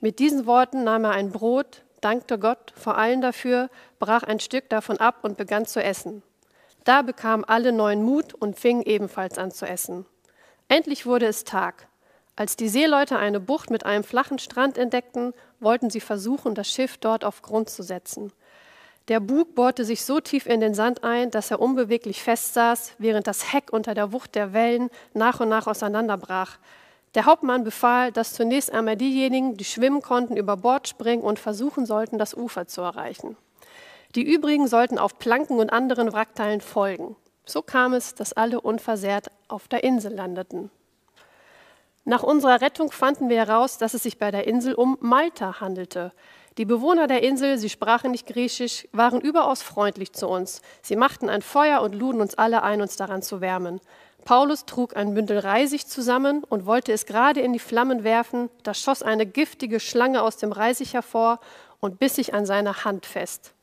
Mit diesen Worten nahm er ein Brot, dankte Gott vor allen dafür, brach ein Stück davon ab und begann zu essen. Da bekamen alle neuen Mut und fingen ebenfalls an zu essen. Endlich wurde es Tag. Als die Seeleute eine Bucht mit einem flachen Strand entdeckten, wollten sie versuchen, das Schiff dort auf Grund zu setzen. Der Bug bohrte sich so tief in den Sand ein, dass er unbeweglich festsaß, während das Heck unter der Wucht der Wellen nach und nach auseinanderbrach. Der Hauptmann befahl, dass zunächst einmal diejenigen, die schwimmen konnten, über Bord springen und versuchen sollten, das Ufer zu erreichen. Die übrigen sollten auf Planken und anderen Wrackteilen folgen. So kam es, dass alle unversehrt auf der Insel landeten. Nach unserer Rettung fanden wir heraus, dass es sich bei der Insel um Malta handelte. Die Bewohner der Insel, sie sprachen nicht Griechisch, waren überaus freundlich zu uns. Sie machten ein Feuer und luden uns alle ein, uns daran zu wärmen. Paulus trug ein Bündel Reisig zusammen und wollte es gerade in die Flammen werfen, da schoss eine giftige Schlange aus dem Reisig hervor und biss sich an seiner Hand fest.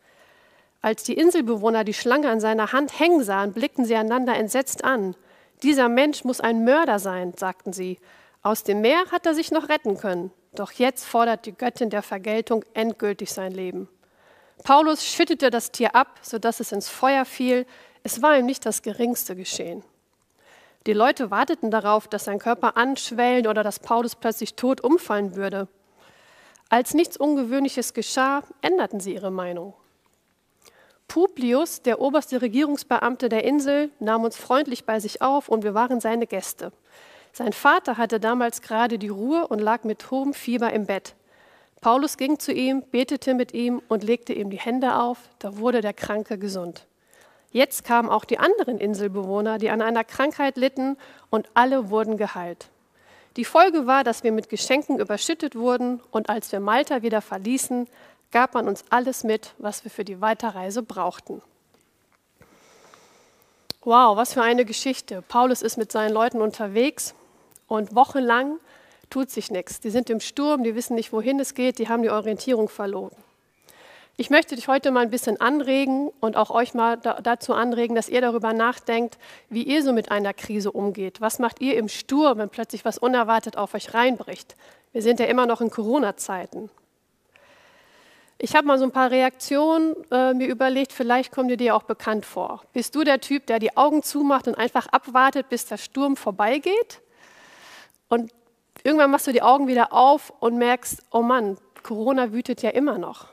Als die Inselbewohner die Schlange an seiner Hand hängen sahen, blickten sie einander entsetzt an. Dieser Mensch muss ein Mörder sein, sagten sie. Aus dem Meer hat er sich noch retten können, doch jetzt fordert die Göttin der Vergeltung endgültig sein Leben. Paulus schüttete das Tier ab, sodass es ins Feuer fiel. Es war ihm nicht das geringste geschehen. Die Leute warteten darauf, dass sein Körper anschwellen oder dass Paulus plötzlich tot umfallen würde. Als nichts Ungewöhnliches geschah, änderten sie ihre Meinung. Publius, der oberste Regierungsbeamte der Insel, nahm uns freundlich bei sich auf und wir waren seine Gäste. Sein Vater hatte damals gerade die Ruhe und lag mit hohem Fieber im Bett. Paulus ging zu ihm, betete mit ihm und legte ihm die Hände auf, da wurde der Kranke gesund. Jetzt kamen auch die anderen Inselbewohner, die an einer Krankheit litten, und alle wurden geheilt. Die Folge war, dass wir mit Geschenken überschüttet wurden, und als wir Malta wieder verließen, gab man uns alles mit, was wir für die Weiterreise brauchten. Wow, was für eine Geschichte. Paulus ist mit seinen Leuten unterwegs und wochenlang tut sich nichts. Die sind im Sturm, die wissen nicht, wohin es geht, die haben die Orientierung verloren. Ich möchte dich heute mal ein bisschen anregen und auch euch mal dazu anregen, dass ihr darüber nachdenkt, wie ihr so mit einer Krise umgeht. Was macht ihr im Sturm, wenn plötzlich was unerwartet auf euch reinbricht? Wir sind ja immer noch in Corona-Zeiten. Ich habe mal so ein paar Reaktionen äh, mir überlegt, vielleicht kommt dir dir auch bekannt vor. Bist du der Typ, der die Augen zumacht und einfach abwartet, bis der Sturm vorbeigeht? Und irgendwann machst du die Augen wieder auf und merkst, oh Mann, Corona wütet ja immer noch.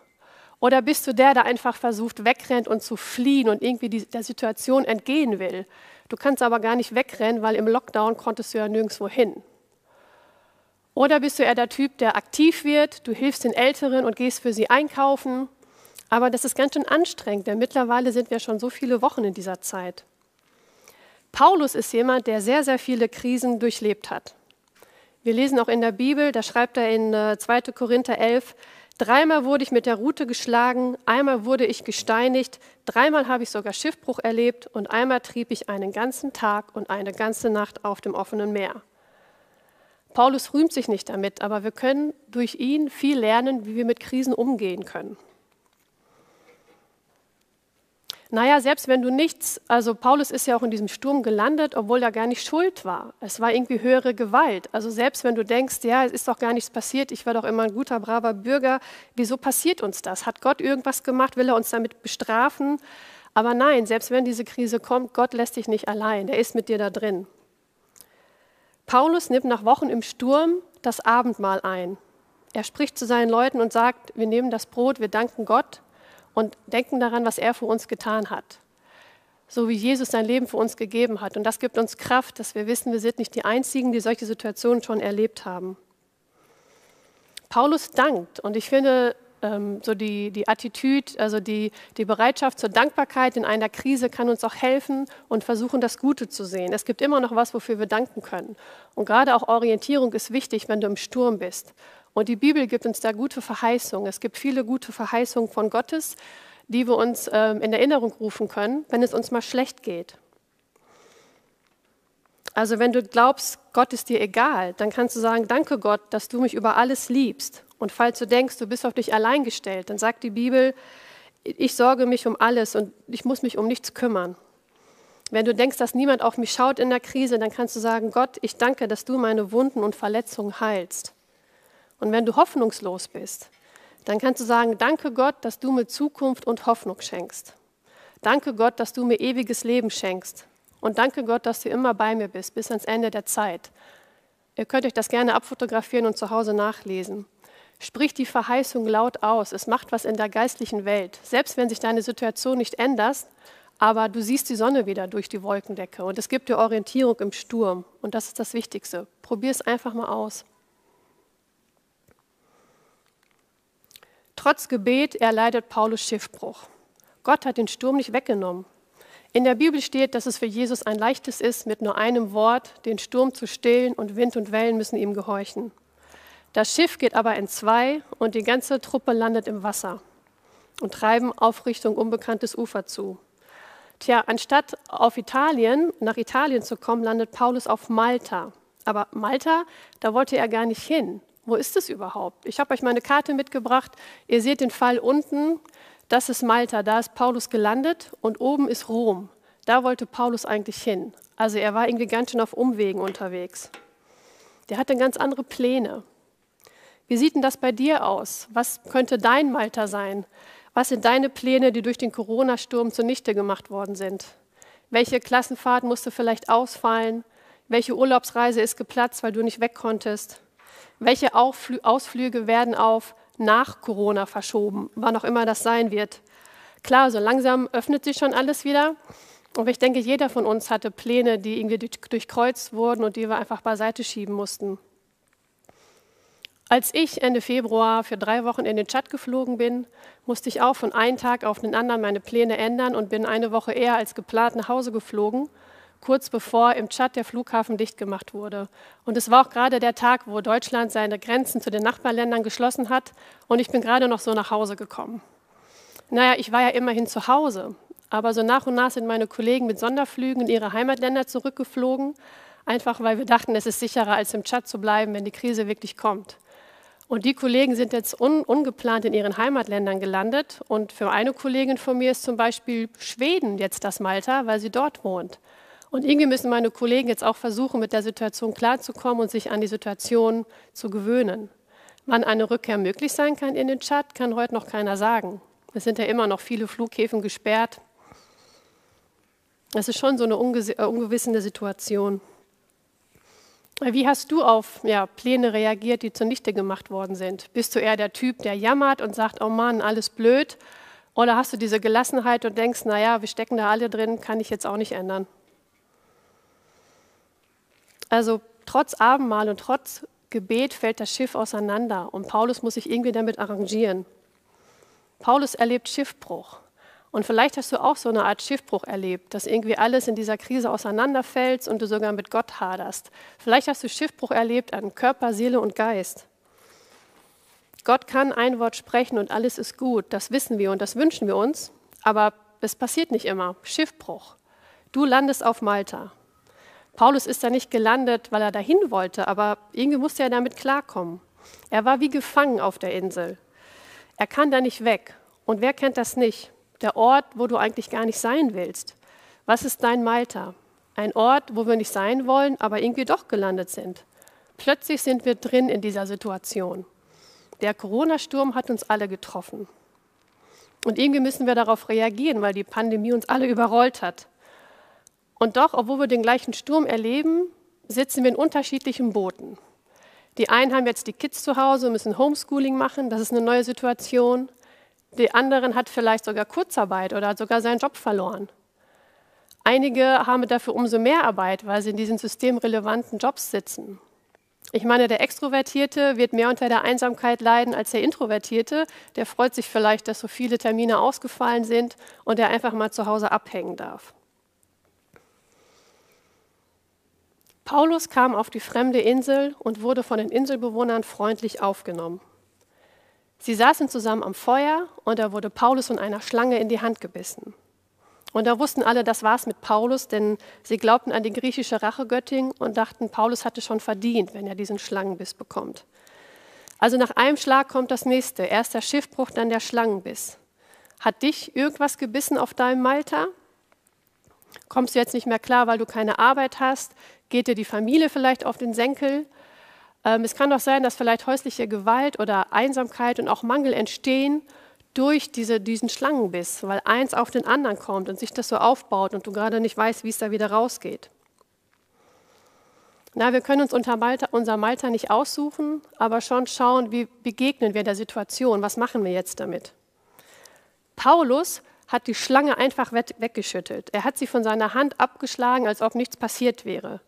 Oder bist du der, der einfach versucht, wegrennt und zu fliehen und irgendwie die, der Situation entgehen will? Du kannst aber gar nicht wegrennen, weil im Lockdown konntest du ja nirgendwo hin. Oder bist du eher der Typ, der aktiv wird, du hilfst den Älteren und gehst für sie einkaufen. Aber das ist ganz schön anstrengend, denn mittlerweile sind wir schon so viele Wochen in dieser Zeit. Paulus ist jemand, der sehr, sehr viele Krisen durchlebt hat. Wir lesen auch in der Bibel, da schreibt er in 2. Äh, Korinther 11, dreimal wurde ich mit der Rute geschlagen, einmal wurde ich gesteinigt, dreimal habe ich sogar Schiffbruch erlebt und einmal trieb ich einen ganzen Tag und eine ganze Nacht auf dem offenen Meer. Paulus rühmt sich nicht damit, aber wir können durch ihn viel lernen, wie wir mit Krisen umgehen können. Naja, selbst wenn du nichts, also Paulus ist ja auch in diesem Sturm gelandet, obwohl er gar nicht schuld war. Es war irgendwie höhere Gewalt. Also selbst wenn du denkst, ja, es ist doch gar nichts passiert, ich war doch immer ein guter, braver Bürger, wieso passiert uns das? Hat Gott irgendwas gemacht? Will er uns damit bestrafen? Aber nein, selbst wenn diese Krise kommt, Gott lässt dich nicht allein, er ist mit dir da drin. Paulus nimmt nach Wochen im Sturm das Abendmahl ein. Er spricht zu seinen Leuten und sagt, wir nehmen das Brot, wir danken Gott und denken daran, was er für uns getan hat. So wie Jesus sein Leben für uns gegeben hat. Und das gibt uns Kraft, dass wir wissen, wir sind nicht die Einzigen, die solche Situationen schon erlebt haben. Paulus dankt. Und ich finde, ähm, so die, die Attitüde, also die, die Bereitschaft zur Dankbarkeit in einer Krise kann uns auch helfen und versuchen, das Gute zu sehen. Es gibt immer noch was, wofür wir danken können. Und gerade auch Orientierung ist wichtig, wenn du im Sturm bist. Und die Bibel gibt uns da gute Verheißungen. Es gibt viele gute Verheißungen von Gottes, die wir uns ähm, in Erinnerung rufen können, wenn es uns mal schlecht geht. Also wenn du glaubst, Gott ist dir egal, dann kannst du sagen, danke Gott, dass du mich über alles liebst. Und falls du denkst, du bist auf dich allein gestellt, dann sagt die Bibel, ich sorge mich um alles und ich muss mich um nichts kümmern. Wenn du denkst, dass niemand auf mich schaut in der Krise, dann kannst du sagen, Gott, ich danke, dass du meine Wunden und Verletzungen heilst. Und wenn du hoffnungslos bist, dann kannst du sagen, danke Gott, dass du mir Zukunft und Hoffnung schenkst. Danke Gott, dass du mir ewiges Leben schenkst. Und danke Gott, dass du immer bei mir bist bis ans Ende der Zeit. Ihr könnt euch das gerne abfotografieren und zu Hause nachlesen. Sprich die Verheißung laut aus. Es macht was in der geistlichen Welt. Selbst wenn sich deine Situation nicht ändert, aber du siehst die Sonne wieder durch die Wolkendecke und es gibt dir Orientierung im Sturm. Und das ist das Wichtigste. Probier es einfach mal aus. Trotz Gebet erleidet Paulus Schiffbruch. Gott hat den Sturm nicht weggenommen. In der Bibel steht, dass es für Jesus ein leichtes ist, mit nur einem Wort den Sturm zu stillen und Wind und Wellen müssen ihm gehorchen. Das Schiff geht aber in zwei und die ganze Truppe landet im Wasser und treiben auf Richtung unbekanntes Ufer zu. Tja, anstatt auf Italien, nach Italien zu kommen, landet Paulus auf Malta. Aber Malta, da wollte er gar nicht hin. Wo ist es überhaupt? Ich habe euch meine Karte mitgebracht. Ihr seht den Fall unten. Das ist Malta. Da ist Paulus gelandet und oben ist Rom. Da wollte Paulus eigentlich hin. Also er war irgendwie ganz schön auf Umwegen unterwegs. Der hatte ganz andere Pläne. Wie sieht denn das bei dir aus? Was könnte dein Malta sein? Was sind deine Pläne, die durch den Corona-Sturm zunichte gemacht worden sind? Welche Klassenfahrt musste vielleicht ausfallen? Welche Urlaubsreise ist geplatzt, weil du nicht weg konntest? Welche Ausflüge werden auf nach Corona verschoben, wann auch immer das sein wird? Klar, so langsam öffnet sich schon alles wieder. Aber ich denke, jeder von uns hatte Pläne, die irgendwie durchkreuzt wurden und die wir einfach beiseite schieben mussten. Als ich Ende Februar für drei Wochen in den Tschad geflogen bin, musste ich auch von einem Tag auf den anderen meine Pläne ändern und bin eine Woche eher als geplant nach Hause geflogen kurz bevor im Tschad der Flughafen dicht gemacht wurde. Und es war auch gerade der Tag, wo Deutschland seine Grenzen zu den Nachbarländern geschlossen hat und ich bin gerade noch so nach Hause gekommen. Naja, ich war ja immerhin zu Hause, aber so nach und nach sind meine Kollegen mit Sonderflügen in ihre Heimatländer zurückgeflogen, einfach weil wir dachten, es ist sicherer, als im Tschad zu bleiben, wenn die Krise wirklich kommt. Und die Kollegen sind jetzt un ungeplant in ihren Heimatländern gelandet. Und für eine Kollegin von mir ist zum Beispiel Schweden jetzt das Malta, weil sie dort wohnt. Und irgendwie müssen meine Kollegen jetzt auch versuchen, mit der Situation klarzukommen und sich an die Situation zu gewöhnen. Wann eine Rückkehr möglich sein kann in den Chat, kann heute noch keiner sagen. Es sind ja immer noch viele Flughäfen gesperrt. Es ist schon so eine äh, ungewissende Situation. Wie hast du auf ja, Pläne reagiert, die zunichte gemacht worden sind? Bist du eher der Typ, der jammert und sagt, oh Mann, alles blöd? Oder hast du diese Gelassenheit und denkst, naja, wir stecken da alle drin, kann ich jetzt auch nicht ändern? Also trotz Abendmahl und trotz Gebet fällt das Schiff auseinander und Paulus muss sich irgendwie damit arrangieren. Paulus erlebt Schiffbruch. Und vielleicht hast du auch so eine Art Schiffbruch erlebt, dass irgendwie alles in dieser Krise auseinanderfällt und du sogar mit Gott haderst. Vielleicht hast du Schiffbruch erlebt an Körper, Seele und Geist. Gott kann ein Wort sprechen und alles ist gut. Das wissen wir und das wünschen wir uns. Aber es passiert nicht immer. Schiffbruch. Du landest auf Malta. Paulus ist da nicht gelandet, weil er dahin wollte, aber irgendwie musste er damit klarkommen. Er war wie gefangen auf der Insel. Er kann da nicht weg. Und wer kennt das nicht? Der Ort, wo du eigentlich gar nicht sein willst. Was ist dein Malta? Ein Ort, wo wir nicht sein wollen, aber irgendwie doch gelandet sind. Plötzlich sind wir drin in dieser Situation. Der Corona-Sturm hat uns alle getroffen. Und irgendwie müssen wir darauf reagieren, weil die Pandemie uns alle überrollt hat. Und doch, obwohl wir den gleichen Sturm erleben, sitzen wir in unterschiedlichen Booten. Die einen haben jetzt die Kids zu Hause und müssen Homeschooling machen, das ist eine neue Situation. Die anderen hat vielleicht sogar Kurzarbeit oder hat sogar seinen Job verloren. Einige haben dafür umso mehr Arbeit, weil sie in diesen systemrelevanten Jobs sitzen. Ich meine, der Extrovertierte wird mehr unter der Einsamkeit leiden als der Introvertierte. Der freut sich vielleicht, dass so viele Termine ausgefallen sind und er einfach mal zu Hause abhängen darf. Paulus kam auf die fremde Insel und wurde von den Inselbewohnern freundlich aufgenommen. Sie saßen zusammen am Feuer und da wurde Paulus von einer Schlange in die Hand gebissen. Und da wussten alle, das war's mit Paulus, denn sie glaubten an die griechische Rachegöttin und dachten, Paulus hatte schon verdient, wenn er diesen Schlangenbiss bekommt. Also nach einem Schlag kommt das nächste. Erst der Schiffbruch, dann der Schlangenbiss. Hat dich irgendwas gebissen auf deinem Malta? Kommst du jetzt nicht mehr klar, weil du keine Arbeit hast? Geht dir die Familie vielleicht auf den Senkel? Ähm, es kann auch sein, dass vielleicht häusliche Gewalt oder Einsamkeit und auch Mangel entstehen durch diese, diesen Schlangenbiss, weil eins auf den anderen kommt und sich das so aufbaut und du gerade nicht weißt, wie es da wieder rausgeht. Na, wir können uns unter Malta, unser Malta nicht aussuchen, aber schon schauen, wie begegnen wir der Situation, was machen wir jetzt damit. Paulus hat die Schlange einfach weggeschüttelt. Er hat sie von seiner Hand abgeschlagen, als ob nichts passiert wäre.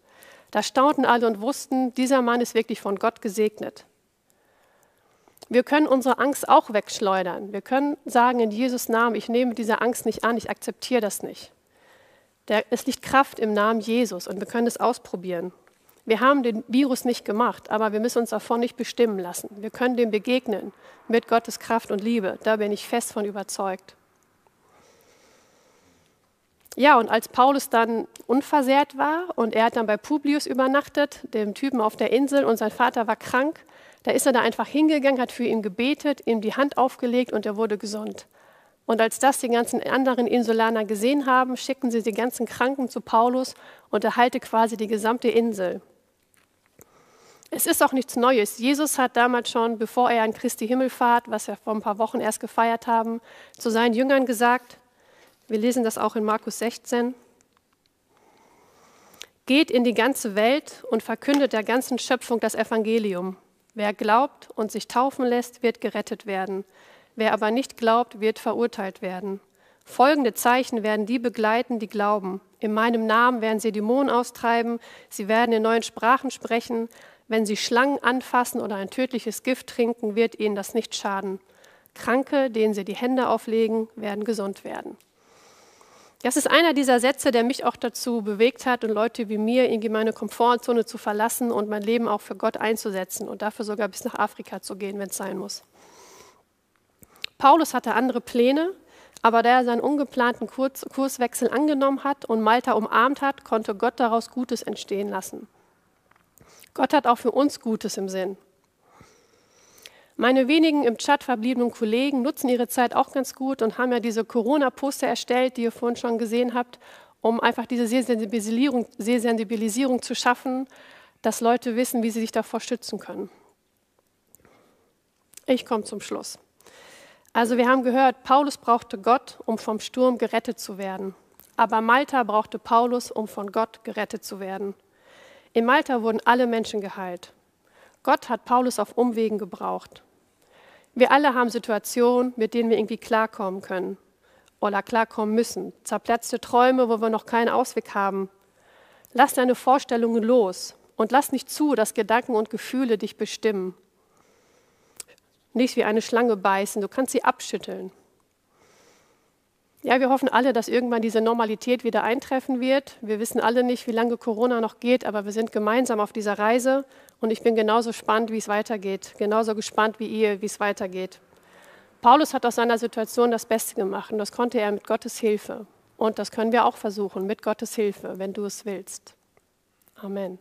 Da staunten alle und wussten, dieser Mann ist wirklich von Gott gesegnet. Wir können unsere Angst auch wegschleudern. Wir können sagen in Jesus Namen, ich nehme diese Angst nicht an, ich akzeptiere das nicht. Es liegt Kraft im Namen Jesus und wir können es ausprobieren. Wir haben den Virus nicht gemacht, aber wir müssen uns davon nicht bestimmen lassen. Wir können dem begegnen mit Gottes Kraft und Liebe. Da bin ich fest von überzeugt. Ja, und als Paulus dann unversehrt war und er hat dann bei Publius übernachtet, dem Typen auf der Insel, und sein Vater war krank, da ist er da einfach hingegangen, hat für ihn gebetet, ihm die Hand aufgelegt und er wurde gesund. Und als das die ganzen anderen Insulaner gesehen haben, schickten sie die ganzen Kranken zu Paulus und er heilte quasi die gesamte Insel. Es ist auch nichts Neues. Jesus hat damals schon, bevor er an Christi Himmelfahrt, was wir vor ein paar Wochen erst gefeiert haben, zu seinen Jüngern gesagt, wir lesen das auch in Markus 16, geht in die ganze Welt und verkündet der ganzen Schöpfung das Evangelium. Wer glaubt und sich taufen lässt, wird gerettet werden. Wer aber nicht glaubt, wird verurteilt werden. Folgende Zeichen werden die begleiten, die glauben. In meinem Namen werden sie Dämonen austreiben, sie werden in neuen Sprachen sprechen, wenn sie Schlangen anfassen oder ein tödliches Gift trinken, wird ihnen das nicht schaden. Kranke, denen sie die Hände auflegen, werden gesund werden. Das ist einer dieser Sätze, der mich auch dazu bewegt hat und Leute wie mir, irgendwie meine Komfortzone zu verlassen und mein Leben auch für Gott einzusetzen und dafür sogar bis nach Afrika zu gehen, wenn es sein muss. Paulus hatte andere Pläne, aber da er seinen ungeplanten Kurswechsel angenommen hat und Malta umarmt hat, konnte Gott daraus Gutes entstehen lassen. Gott hat auch für uns Gutes im Sinn. Meine wenigen im Chat verbliebenen Kollegen nutzen ihre Zeit auch ganz gut und haben ja diese Corona-Poster erstellt, die ihr vorhin schon gesehen habt, um einfach diese Sehsensibilisierung, Sehsensibilisierung zu schaffen, dass Leute wissen, wie sie sich davor schützen können. Ich komme zum Schluss. Also wir haben gehört, Paulus brauchte Gott, um vom Sturm gerettet zu werden. Aber Malta brauchte Paulus, um von Gott gerettet zu werden. In Malta wurden alle Menschen geheilt. Gott hat Paulus auf Umwegen gebraucht. Wir alle haben Situationen, mit denen wir irgendwie klarkommen können oder klarkommen müssen. Zerplatzte Träume, wo wir noch keinen Ausweg haben. Lass deine Vorstellungen los und lass nicht zu, dass Gedanken und Gefühle dich bestimmen. Nicht wie eine Schlange beißen, du kannst sie abschütteln. Ja, wir hoffen alle, dass irgendwann diese Normalität wieder eintreffen wird. Wir wissen alle nicht, wie lange Corona noch geht, aber wir sind gemeinsam auf dieser Reise und ich bin genauso gespannt, wie es weitergeht, genauso gespannt wie ihr, wie es weitergeht. Paulus hat aus seiner Situation das Beste gemacht und das konnte er mit Gottes Hilfe. Und das können wir auch versuchen, mit Gottes Hilfe, wenn du es willst. Amen.